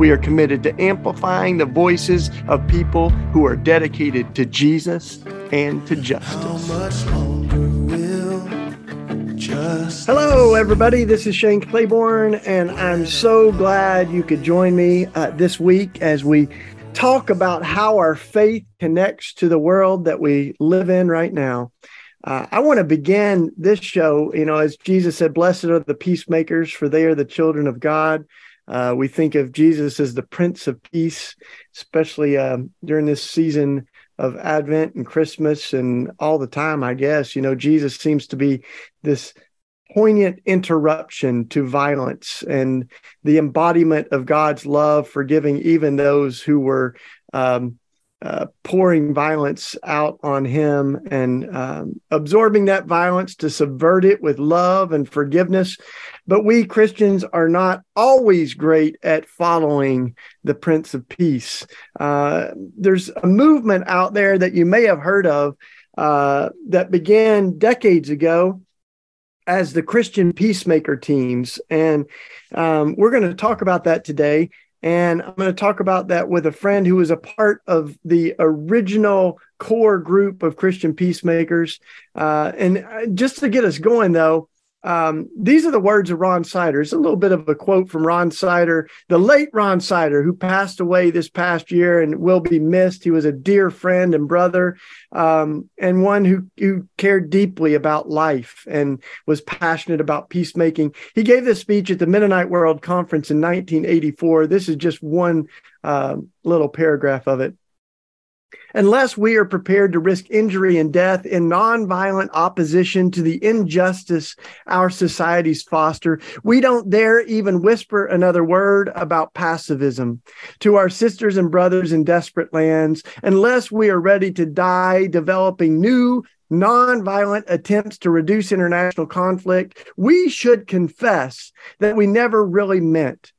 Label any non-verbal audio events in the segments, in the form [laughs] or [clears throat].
We are committed to amplifying the voices of people who are dedicated to Jesus and to justice. Hello, everybody. This is Shane Claiborne, and I'm so glad you could join me uh, this week as we talk about how our faith connects to the world that we live in right now. Uh, I want to begin this show, you know, as Jesus said, Blessed are the peacemakers, for they are the children of God. Uh, we think of Jesus as the Prince of Peace, especially um, during this season of Advent and Christmas and all the time, I guess. You know, Jesus seems to be this poignant interruption to violence and the embodiment of God's love, forgiving even those who were um, uh, pouring violence out on him and um, absorbing that violence to subvert it with love and forgiveness. But we Christians are not always great at following the Prince of Peace. Uh, there's a movement out there that you may have heard of uh, that began decades ago as the Christian peacemaker teams. And um, we're going to talk about that today. And I'm going to talk about that with a friend who was a part of the original core group of Christian peacemakers. Uh, and uh, just to get us going, though, um, these are the words of Ron Sider. It's a little bit of a quote from Ron Sider, the late Ron Sider, who passed away this past year and will be missed. He was a dear friend and brother, um, and one who, who cared deeply about life and was passionate about peacemaking. He gave this speech at the Mennonite World Conference in 1984. This is just one uh, little paragraph of it. Unless we are prepared to risk injury and death in nonviolent opposition to the injustice our societies foster, we don't dare even whisper another word about pacifism to our sisters and brothers in desperate lands, unless we are ready to die developing new nonviolent attempts to reduce international conflict, we should confess that we never really meant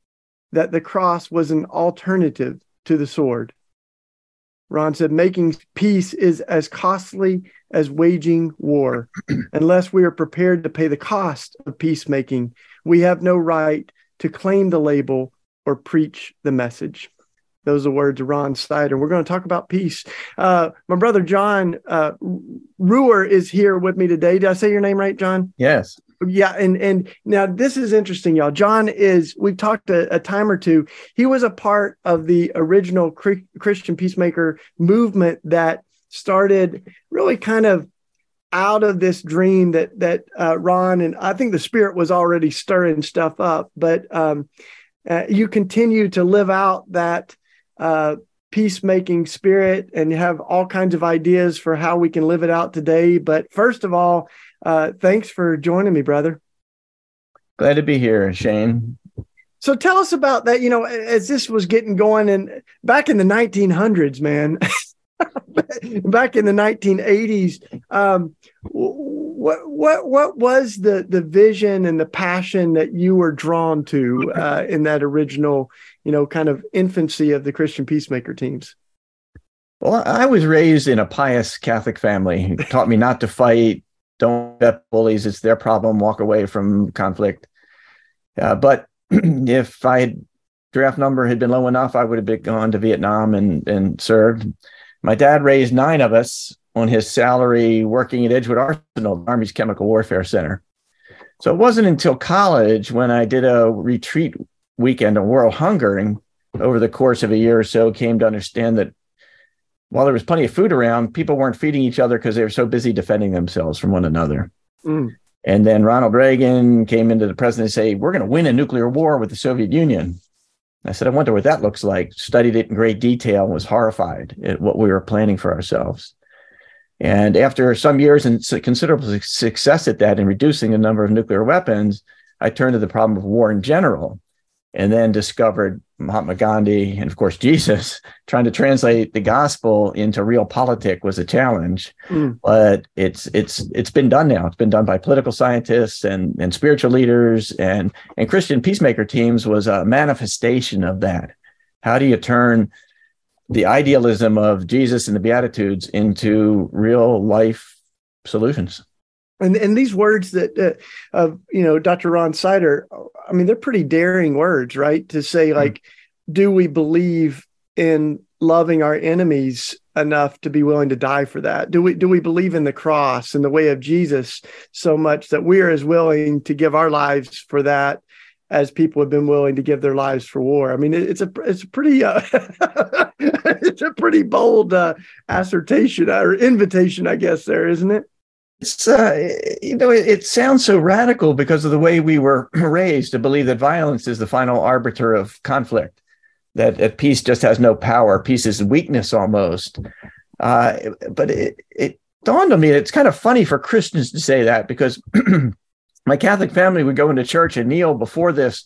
that the cross was an alternative to the sword. Ron said, making peace is as costly as waging war. [clears throat] Unless we are prepared to pay the cost of peacemaking, we have no right to claim the label or preach the message. Those are the words of Ron Sider. We're going to talk about peace. Uh, my brother John uh, Reuwer is here with me today. Did I say your name right, John? Yes yeah and and now this is interesting y'all. John is we've talked a, a time or two. He was a part of the original christian peacemaker movement that started really kind of out of this dream that that uh, ron and i think the spirit was already stirring stuff up but um, uh, you continue to live out that uh, peacemaking spirit and have all kinds of ideas for how we can live it out today. But first of all uh, thanks for joining me, brother. Glad to be here, Shane. So tell us about that. You know, as this was getting going, and back in the 1900s, man, [laughs] back in the 1980s, um, what what what was the the vision and the passion that you were drawn to uh, in that original, you know, kind of infancy of the Christian peacemaker teams? Well, I was raised in a pious Catholic family who taught me not to fight, don't get bullies. It's their problem. Walk away from conflict. Uh, but [clears throat] if I had draft number had been low enough, I would have been gone to Vietnam and and served. My dad raised nine of us on his salary working at Edgewood Arsenal, the Army's Chemical Warfare Center. So it wasn't until college when I did a retreat weekend on world hunger and over the course of a year or so came to understand that while there was plenty of food around, people weren't feeding each other because they were so busy defending themselves from one another. Mm. And then Ronald Reagan came into the presidency and say, "We're going to win a nuclear war with the Soviet Union." I said, "I wonder what that looks like." Studied it in great detail and was horrified at what we were planning for ourselves. And after some years and considerable success at that in reducing the number of nuclear weapons, I turned to the problem of war in general and then discovered Mahatma Gandhi and of course [laughs] Jesus trying to translate the gospel into realpolitik was a challenge. Mm. but it's it's it's been done now. It's been done by political scientists and and spiritual leaders and and Christian peacemaker teams was a manifestation of that. How do you turn the idealism of Jesus and the beatitudes into real life solutions and and these words that uh, of you know Dr. Ron Sider, I mean they're pretty daring words, right? To say mm-hmm. like, mm-hmm. do we believe in loving our enemies enough to be willing to die for that? Do we do we believe in the cross and the way of Jesus so much that we are as willing to give our lives for that as people have been willing to give their lives for war? I mean, it, it's a it's a pretty uh, [laughs] it's a pretty bold uh, assertion or invitation, I guess. There isn't it? It's uh, you know it, it, sounds so radical because of the way we were [clears throat] raised to believe that violence is the final arbiter of conflict that, that peace just has no power peace is weakness almost. Uh, but it, it dawned on me it's kind of funny for christians to say that because [clears throat] my catholic family would go into church and kneel before this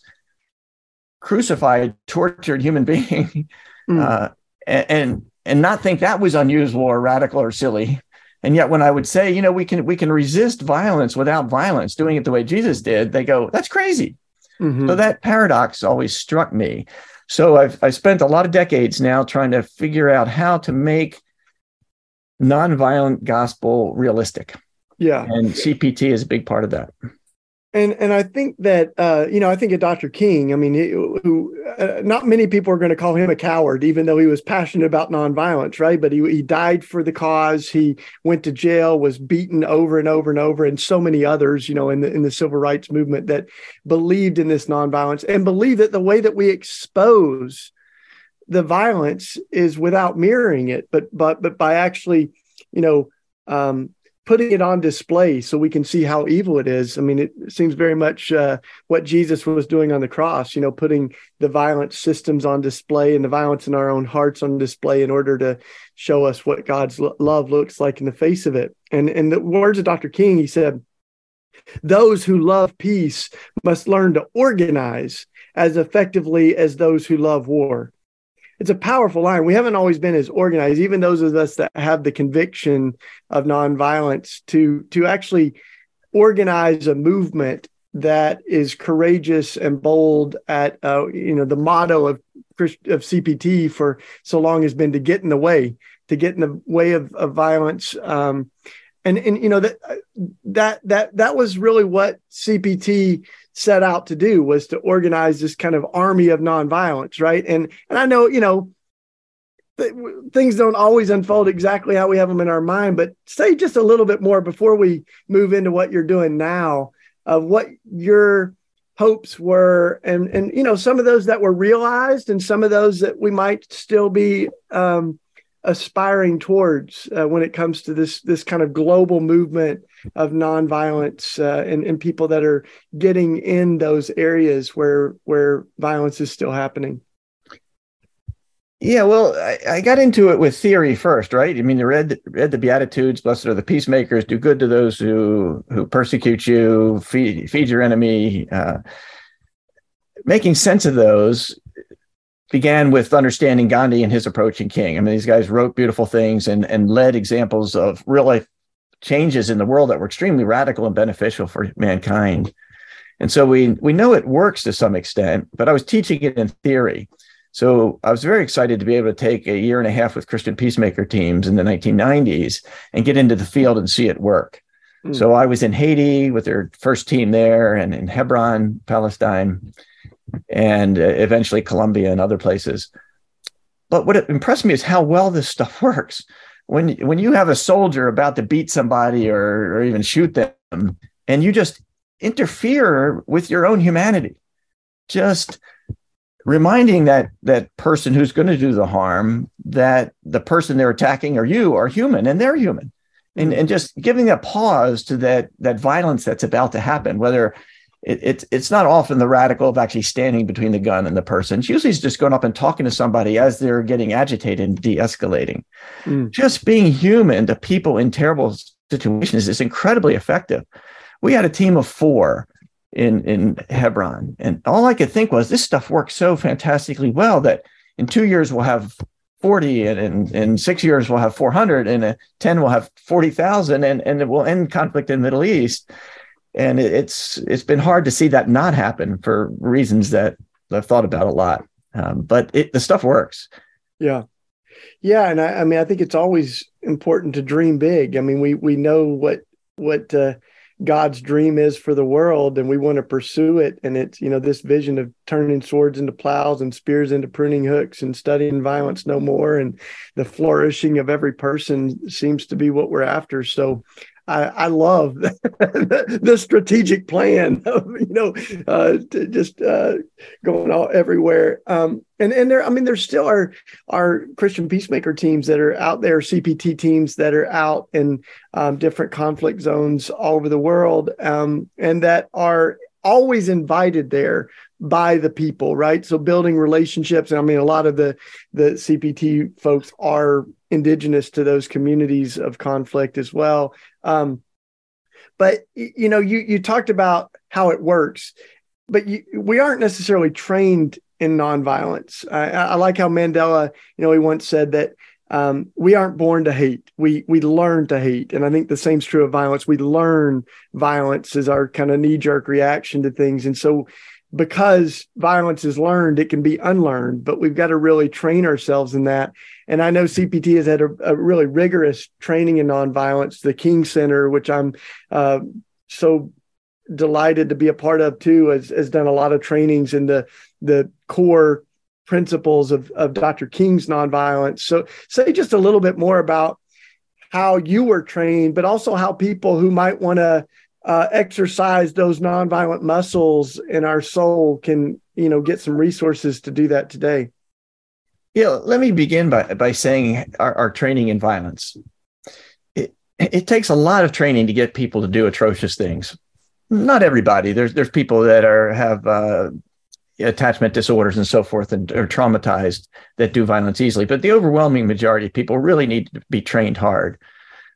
crucified tortured human being. [laughs] Mm. uh, and and not think that was unusual or radical or silly and yet when I would say, you know, we can we can resist violence without violence, doing it the way Jesus did, they go, that's crazy. Mm-hmm. So that paradox always struck me. So I've I spent a lot of decades now trying to figure out how to make nonviolent gospel realistic. Yeah. And CPT is a big part of that and and I think that uh, you know I think of Dr. King. I mean, he, who uh, not many people are going to call him a coward, even though he was passionate about nonviolence, right? But he he died for the cause. He went to jail, was beaten over and over and over, and so many others, you know, in the in the civil rights movement that believed in this nonviolence and believe that the way that we expose the violence is without mirroring it, but but but by actually, you know. Um, putting it on display so we can see how evil it is. I mean, it seems very much uh, what Jesus was doing on the cross, you know, putting the violent systems on display and the violence in our own hearts on display in order to show us what God's lo- love looks like in the face of it. And in the words of Dr. King, he said, those who love peace must learn to organize as effectively as those who love war it's a powerful line. We haven't always been as organized, even those of us that have the conviction of nonviolence, to to actually organize a movement that is courageous and bold. At uh, you know, the motto of of CPT for so long has been to get in the way, to get in the way of, of violence. Um, and and you know that that that that was really what CPT set out to do was to organize this kind of army of nonviolence, right? And and I know you know th- things don't always unfold exactly how we have them in our mind, but say just a little bit more before we move into what you're doing now of what your hopes were and and you know some of those that were realized and some of those that we might still be um, aspiring towards uh, when it comes to this this kind of global movement of nonviolence uh, and, and people that are getting in those areas where where violence is still happening? Yeah well I, I got into it with theory first right? I mean you read read the beatitudes blessed are the peacemakers do good to those who who persecute you feed, feed your enemy uh, making sense of those began with understanding Gandhi and his approach in King. I mean, these guys wrote beautiful things and, and led examples of real life changes in the world that were extremely radical and beneficial for mankind. And so we we know it works to some extent, but I was teaching it in theory. So I was very excited to be able to take a year and a half with Christian peacemaker teams in the 1990s and get into the field and see it work. Mm. So I was in Haiti with their first team there and in Hebron, Palestine and uh, eventually Colombia and other places. But what impressed me is how well this stuff [laughs] works. When when you have a soldier about to beat somebody or, or even shoot them, and you just interfere with your own humanity, just reminding that that person who's going to do the harm that the person they're attacking or you are human and they're human and, and just giving a pause to that that violence that's about to happen whether it, it's it's not often the radical of actually standing between the gun and the person. It's usually just going up and talking to somebody as they're getting agitated and de-escalating. Mm. Just being human to people in terrible situations is incredibly effective. We had a team of four in in Hebron. And all I could think was this stuff works so fantastically well that in two years we'll have 40 and in, in six years we'll have 400 and in 10 we'll have 40,000 and, and it will end conflict in the Middle East. And it's it's been hard to see that not happen for reasons that I've thought about a lot. Um, but it, the stuff works. Yeah. Yeah, and I, I, mean, I think it's always important to dream big. I mean, we we know what what uh, God's dream is for the world, and we want to pursue it. And it's you know this vision of turning swords into plows and spears into pruning hooks and studying violence no more, and the flourishing of every person seems to be what we're after. So, I, I love [laughs] the, strategic plan [laughs] of you know uh, just uh, going all everywhere. Um, and and there, I mean, there still are are Christian peacemaker teams that are out there, CPT teams that are out in um, different conflict zones all over the world, um, and that are always invited there by the people, right? So building relationships. And I mean, a lot of the the CPT folks are indigenous to those communities of conflict as well. Um, but you know, you you talked about how it works, but you, we aren't necessarily trained in nonviolence. I, I like how Mandela, you know, he once said that um, we aren't born to hate. We we learn to hate, and I think the same's true of violence. We learn violence is our kind of knee jerk reaction to things, and so because violence is learned, it can be unlearned, but we've got to really train ourselves in that. And I know CPT has had a, a really rigorous training in nonviolence, the King Center, which I'm uh, so delighted to be a part of too, has, has done a lot of trainings in the, the core principles of, of Dr. King's nonviolence. So say just a little bit more about how you were trained, but also how people who might want to uh, exercise those nonviolent muscles in our soul can you know get some resources to do that today yeah let me begin by by saying our, our training in violence. It, it takes a lot of training to get people to do atrocious things. Not everybody. There's there's people that are have uh, attachment disorders and so forth and are traumatized that do violence easily but the overwhelming majority of people really need to be trained hard.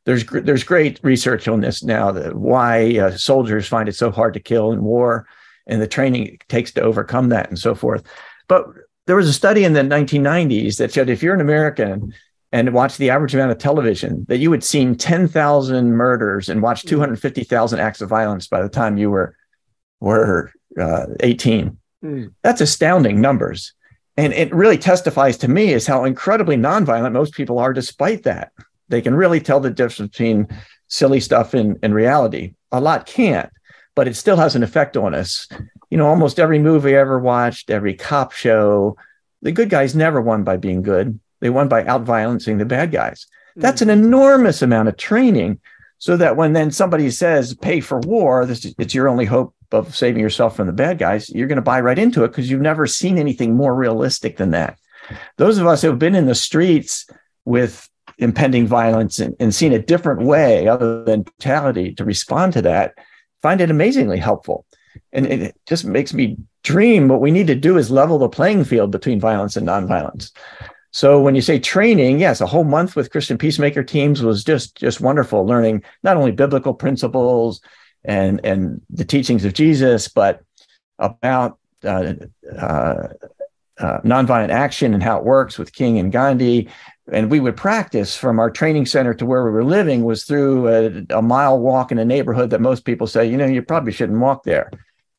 There's there's great research on this now that why uh, soldiers find it so hard to kill in war and the training it takes to overcome that and so forth. But there was a study in the 1990s that showed if you're an american and watch the average amount of television that you had seen 10,000 murders and watched mm. 250,000 acts of violence by the time you were were uh, 18 mm. that's astounding numbers and it really testifies to me is how incredibly nonviolent most people are despite that they can really tell the difference between silly stuff and, and reality. A lot can't, but it still has an effect on us. You know, almost every movie I ever watched, every cop show, the good guys never won by being good. They won by out violencing the bad guys. That's an mm. enormous amount of training. So that when then somebody says pay for war, this it's your only hope of saving yourself from the bad guys, you're going to buy right into it because you've never seen anything more realistic than that. Those of us who have been in the streets with impending violence and, and seen a different way other than brutality to respond to that, find it amazingly helpful. And it just makes me dream what we need to do is level the playing field between violence and nonviolence. So when you say training, yes, a whole month with Christian peacemaker teams was just just wonderful, learning not only biblical principles and and the teachings of Jesus, but about uh, uh, uh, nonviolent action and how it works with King and Gandhi. And we would practice from our training center to where we were living was through a, a mile walk in a neighborhood that most people say, you know, you probably shouldn't walk there.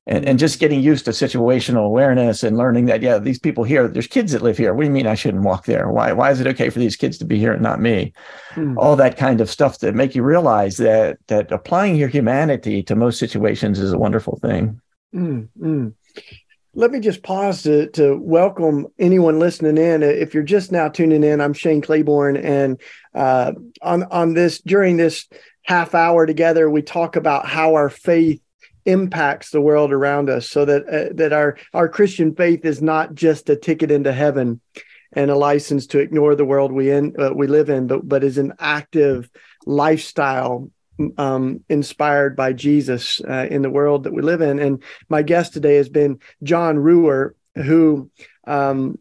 And, and just getting used to situational awareness and learning that, yeah, these people here, there's kids that live here. What do you mean I shouldn't walk there? Why, why is it okay for these kids to be here and not me? Hmm. All that kind of stuff that make you realize that that applying your humanity to most situations is a wonderful thing. Mm, let me just pause to, to welcome anyone listening in. If you're just now tuning in, I'm Shane Claiborne, and uh, on on this during this half hour together, we talk about how our faith impacts the world around us, so that uh, that our our Christian faith is not just a ticket into heaven and a license to ignore the world we in uh, we live in, but but is an active lifestyle um, inspired by Jesus uh, in the world that we live in. And my guest today has been John Reuwer, who um,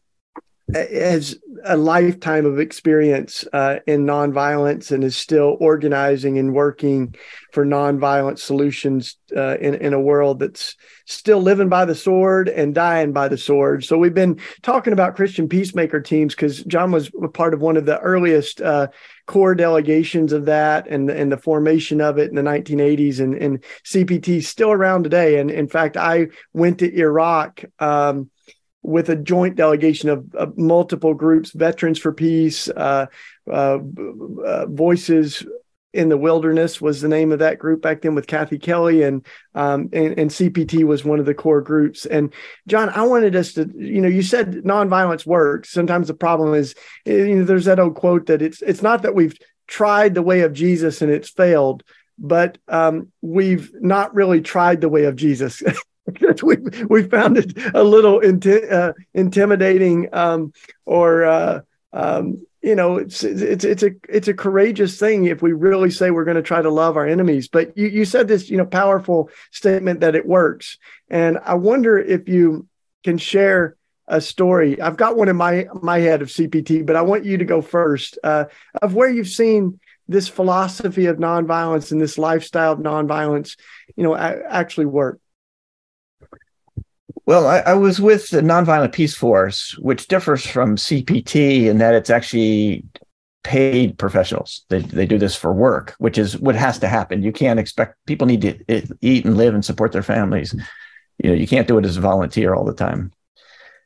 has a lifetime of experience uh, in nonviolence and is still organizing and working for nonviolent solutions uh, in, in a world that's still living by the sword and dying by the sword. So we've been talking about Christian peacemaker teams because John was a part of one of the earliest uh, core delegations of that and, and the formation of it in the 1980s and, and CPT still around today. And in fact, I went to Iraq um, with a joint delegation of, of, multiple groups, Veterans for Peace, uh, uh, uh, Voices in the Wilderness was the name of that group back then with Kathy Kelly, and, um, and, and CPT was one of the core groups. And John, I wanted us to, you know, you said nonviolence works. Sometimes the problem is, you know, there's that old quote that it's it's not that we've tried the way of Jesus and it's failed, but um, we've not really tried the way of Jesus. [laughs] we we found it a little inti- uh, intimidating um, or uh, um, you know it's it's it's a it's a courageous thing if we really say we're going to try to love our enemies. But you you said this you know powerful statement that it works. And i wonder if you can share a story. I've got one in my my head of cpt but i want you to go first uh, of where you've seen this philosophy of nonviolence and this lifestyle of nonviolence you know actually work well, I, I, was with the Nonviolent Peaceforce, which differs from CPT in that it's actually paid professionals. They, they do this for work, which is what has to happen. You can't expect people need to eat and live and support their families. You know, you can't do it as a volunteer all the time.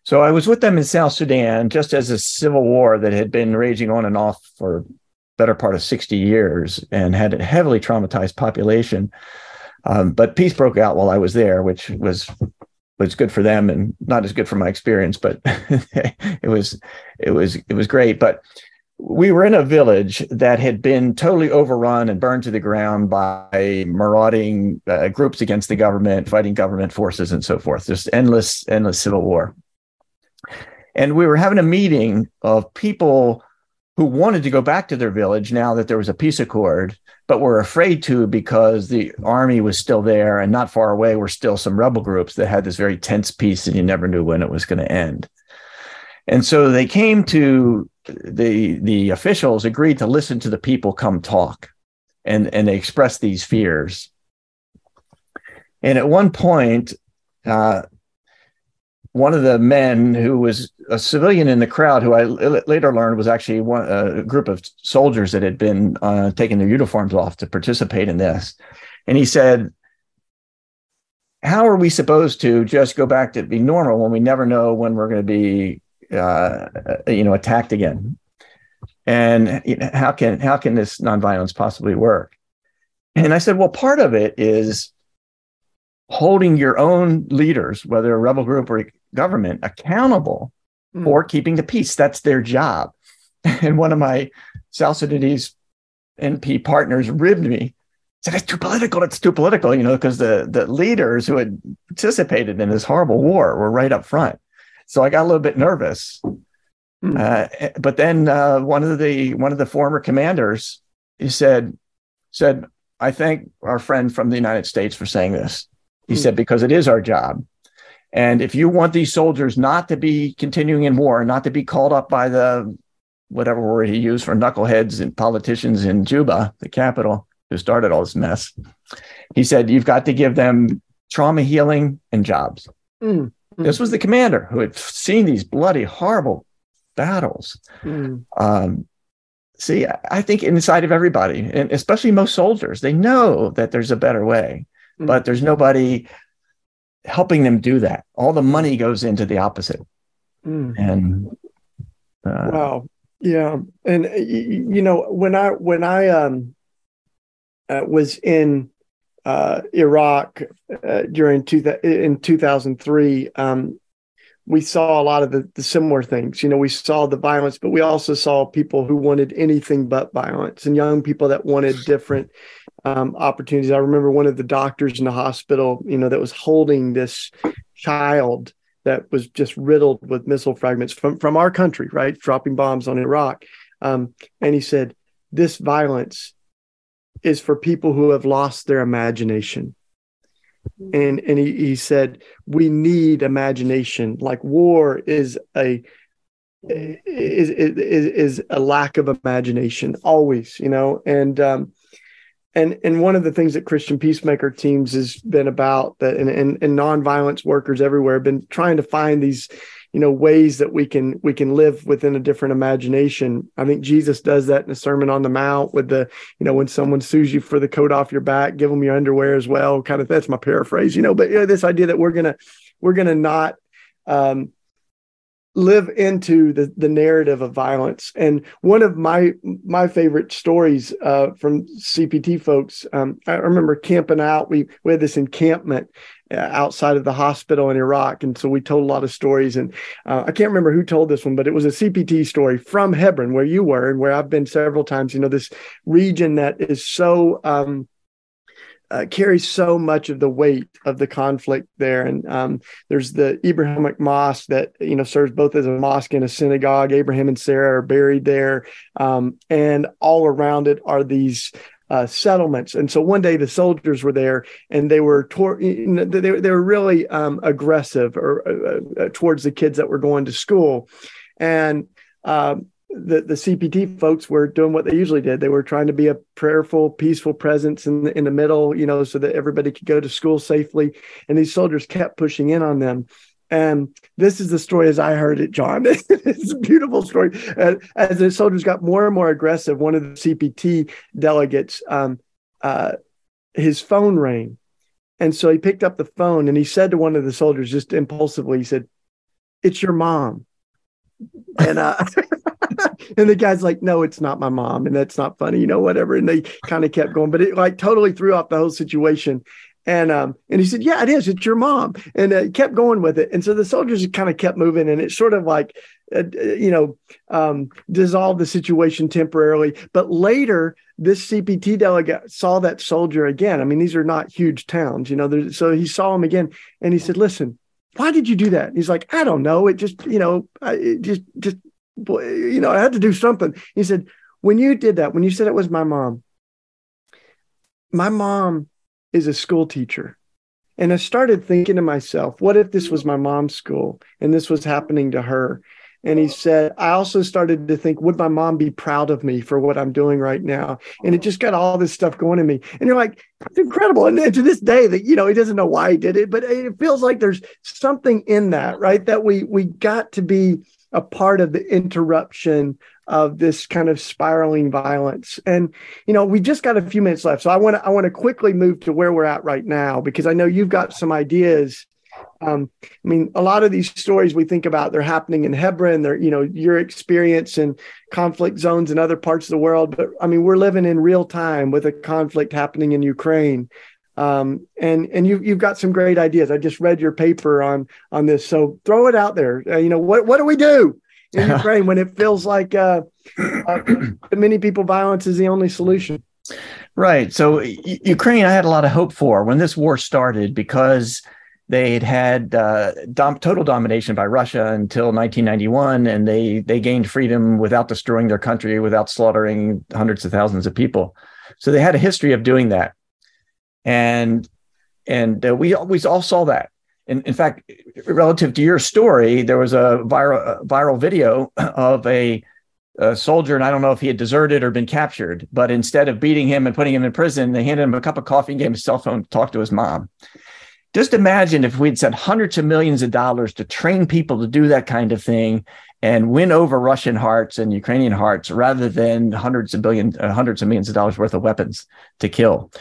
So I was with them in South Sudan just as a civil war that had been raging on and off for better part of 60 years and had a heavily traumatized population. Um, but peace broke out while I was there, which was was good for them and not as good for my experience, but [laughs] it was it was it was great. But we were in a village that had been totally overrun and burned to the ground by marauding uh, groups against the government, fighting government forces, and so forth. Just endless, endless civil war. And we were having a meeting of people who wanted to go back to their village now that there was a peace accord but were afraid to because the army was still there and not far away were still some rebel groups that had this very tense peace and you never knew when it was going to end. And so they came to the the officials agreed to listen to the people come talk and and they expressed these fears. And at one point, uh, one of the men who was a civilian in the crowd, who I later learned was actually one, a group of soldiers that had been uh, taking their uniforms off to participate in this. And he said, How are we supposed to just go back to be normal when we never know when we're going to be, uh, you know, attacked again? And you know, how can how can this nonviolence possibly work? And I said, well, part of it is holding your own leaders, whether a rebel group or a government accountable mm. for keeping the peace. That's their job. [laughs] And one of my South Sudanese NP partners ribbed me, said, It's too political. It's too political, you know, because the, the leaders who had participated in this horrible war were right up front. So I got a little bit nervous. Mm. Uh, but then uh, one of the one of the former commanders he said said I thank our friend from the United States for saying this. He mm. said because it is our job and if you want these soldiers not to be continuing in war, not to be called up by the whatever word he used for knuckleheads and politicians in Juba, the capital, who started all this mess, he said, You've got to give them trauma healing and jobs. Mm, mm. This was the commander who had seen these bloody, horrible battles. Mm. Um, see, I think inside of everybody, and especially most soldiers, they know that there's a better way, mm. but there's nobody helping them do that. All the money goes into the opposite. Mm. And uh, wow, yeah, and you know when I when I um uh, was in uh, Iraq uh, during two in two thousand three, um, we saw a lot of the, the similar things. You know, we saw the violence, but we also saw people who wanted anything but violence, and young people that wanted different um, opportunities. I remember one of the doctors in the hospital, you know, that was holding this child that was just riddled with missile fragments from from our country, right, dropping bombs on Iraq. Um, and he said, "This violence is for people who have lost their imagination." And and he, he said, "We need imagination. Like war is a is, is is a lack of imagination always you know and um and and one of the things that christian peacemaker teams has been about that and, and, and nonviolence workers everywhere have been trying to find these you know ways that we can we can live within a different imagination i think jesus does that in the sermon on the mount with the you know when someone sues you for the coat off your back give them your underwear as well kind of that's my paraphrase you know but you know, this idea that we're gonna we're gonna not um, live into the the narrative of violence. And one of my my favorite stories uh, from CPT folks, um, I remember camping out. We we had this encampment outside of the hospital in Iraq, and so we told a lot of stories. And uh, I can't remember who told this one, but it was a CPT story from Hebron, where you were, and where I've been several times. You know, this region that is so. Um, uh, carries so much of the weight of the conflict there. And um, there's the Abrahamic mosque that you know serves both as a mosque and a synagogue. Abraham and Sarah are buried there, um, and all around it are these. Uh, settlements, and so one day the soldiers were there, and they were tor- they, they were really um, aggressive or uh, uh, towards the kids that were going to school, and um, the, the CPT folks were doing what they usually did. They were trying to be a prayerful, peaceful presence in the, in the middle, you know, so that everybody could go to school safely. And these soldiers kept pushing in on them. And this is the story as I heard it, John. [laughs] it's a beautiful story. As the soldiers got more and more aggressive, one of the CPT delegates, um, uh, his phone rang. And so he picked up the phone and he said to one of the soldiers, just impulsively, he said, It's your mom. And uh, [laughs] and the guy's like, no, it's not my mom. And that's not funny, you know, whatever. And they kind of kept going, but it like totally threw off the whole situation. And um, and he said, "Yeah, it is. It's your mom." And uh, kept going with it. And so the soldiers kind of kept moving, and it sort of like, uh, uh, you know, um, dissolved the situation temporarily. But later, this CPT delegate saw that soldier again. I mean, these are not huge towns, you know. So he saw him again, and he said, "Listen, why did you do that?" He's like, "I don't know. It just, you know, it just just you know, I had to do something. He said, when you did that, when you said it was my mom, my mom is a school teacher. And I started thinking to myself, what if this was my mom's school and this was happening to her? And he said, I also started to think, would my mom be proud of me for what I'm doing right now? And it just got all this stuff going in me. And you're like, it's incredible. And to this day that, you know, he doesn't know why he did it, but it feels like there's something in that, right? That we we got to be a part of the interruption of this kind of spiraling violence. And you know, we just got a few minutes left, so I want to I want to quickly move to where we're at right now because I know you've got some ideas. Um, I mean, a lot of these stories we think about they're happening in Hebron. They're you know your experience in conflict zones in other parts of the world, but I mean, we're living in real time with a conflict happening in Ukraine um, and and you you've got some great ideas. I just read your paper on on this, so throw it out there. Uh, you know what what do we do in Ukraine [laughs] when it feels like uh, uh, many people violence is the only solution? Right. So Ukraine, I had a lot of hope for when this war started because they had had uh, dom- total domination by Russia until 1991, and they they gained freedom without destroying their country, without slaughtering hundreds of thousands of people. So they had a history of doing that and and uh, we always all saw that. In, in fact, relative to your story, there was a viral viral video of a, a, soldier, and I don't know if he had deserted or been captured, but instead of beating him and putting him in prison, they handed him a cup of coffee and gave him a cell phone to talk to his mom. Just imagine if we'd sent hundreds of millions of dollars to train people to do that kind of thing and win over Russian hearts and Ukrainian hearts rather than hundreds of billions, uh, hundreds of millions of dollars worth of weapons to kill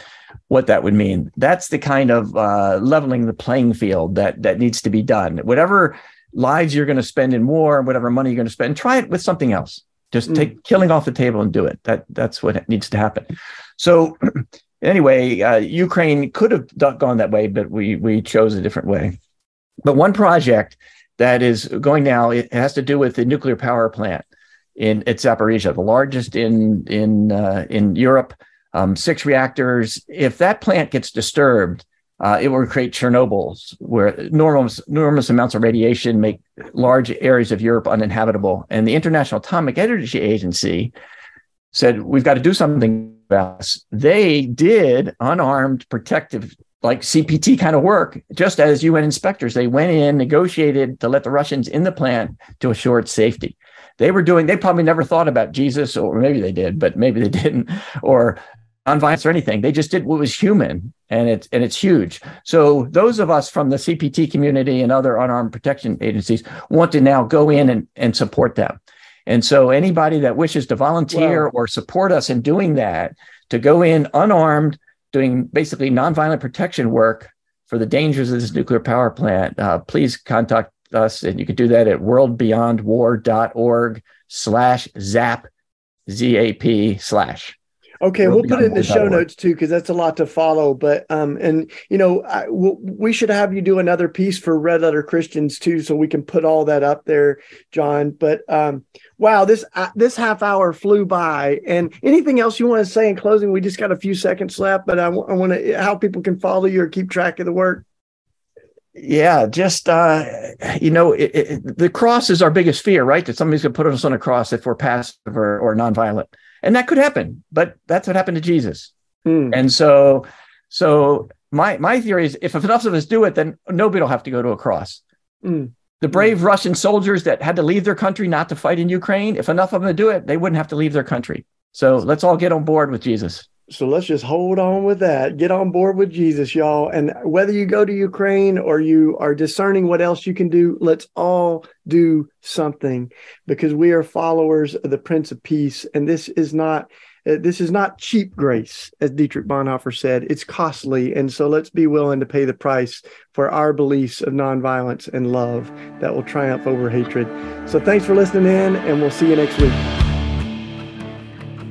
what that would mean. That's the kind of uh, leveling the playing field that that needs to be done. Whatever lives you're going to spend in war, whatever money you're going to spend, try it with something else. Just mm. take killing off the table and do it. That that's what needs to happen. So [clears throat] anyway, uh, Ukraine could have gone that way, but we we chose a different way. But one project that is going now it has to do with the nuclear power plant in at Zaporizhia, the largest in in uh, in Europe um, six reactors. If that plant gets disturbed, uh, it will create Chernobyls, where enormous, enormous amounts of radiation make large areas of Europe uninhabitable. And the International Atomic Energy Agency said, We've got to do something about this. They did unarmed protective, like CPT kind of work, just as UN inspectors. They went in, negotiated to let the Russians in the plant to assure its safety. they were doing, they probably never thought about Jesus, or maybe they did, but maybe they [laughs] didn't, or nonviolence or anything. They just did what was human, and it's and it's huge. So those of us from the CPT community and other unarmed protection agencies want to now go in and, and support them. And so anybody that wishes to volunteer wow. or support us in doing that, to go in unarmed, doing basically nonviolent protection work for the dangers of this nuclear power plant, uh, please contact us. And you can do that at worldbeyondwar.org slash zap, Z-A-P slash. Okay, we'll put it in the show notes too because that's a lot to follow. But um, and you know, I, we should have you do another piece for Red Letter Christians too, so we can put all that up there, John. But um, wow, this uh, this half hour flew by. And anything else you want to say in closing? We just got a few seconds left, but I, w- I want to how people can follow you or keep track of the work. Yeah, just uh, you know, it, it, the cross is our biggest fear, right? That somebody's going to put us on a cross if we're passive or, or nonviolent and that could happen but that's what happened to jesus mm. and so so my my theory is if enough of us do it then nobody will have to go to a cross mm. the brave mm. russian soldiers that had to leave their country not to fight in ukraine if enough of them do it they wouldn't have to leave their country so let's all get on board with jesus so let's just hold on with that. Get on board with Jesus, y'all. And whether you go to Ukraine or you are discerning what else you can do, let's all do something because we are followers of the Prince of Peace. And this is not uh, this is not cheap grace, as Dietrich Bonhoeffer said. It's costly. And so let's be willing to pay the price for our beliefs of nonviolence and love that will triumph over hatred. So thanks for listening in, and we'll see you next week.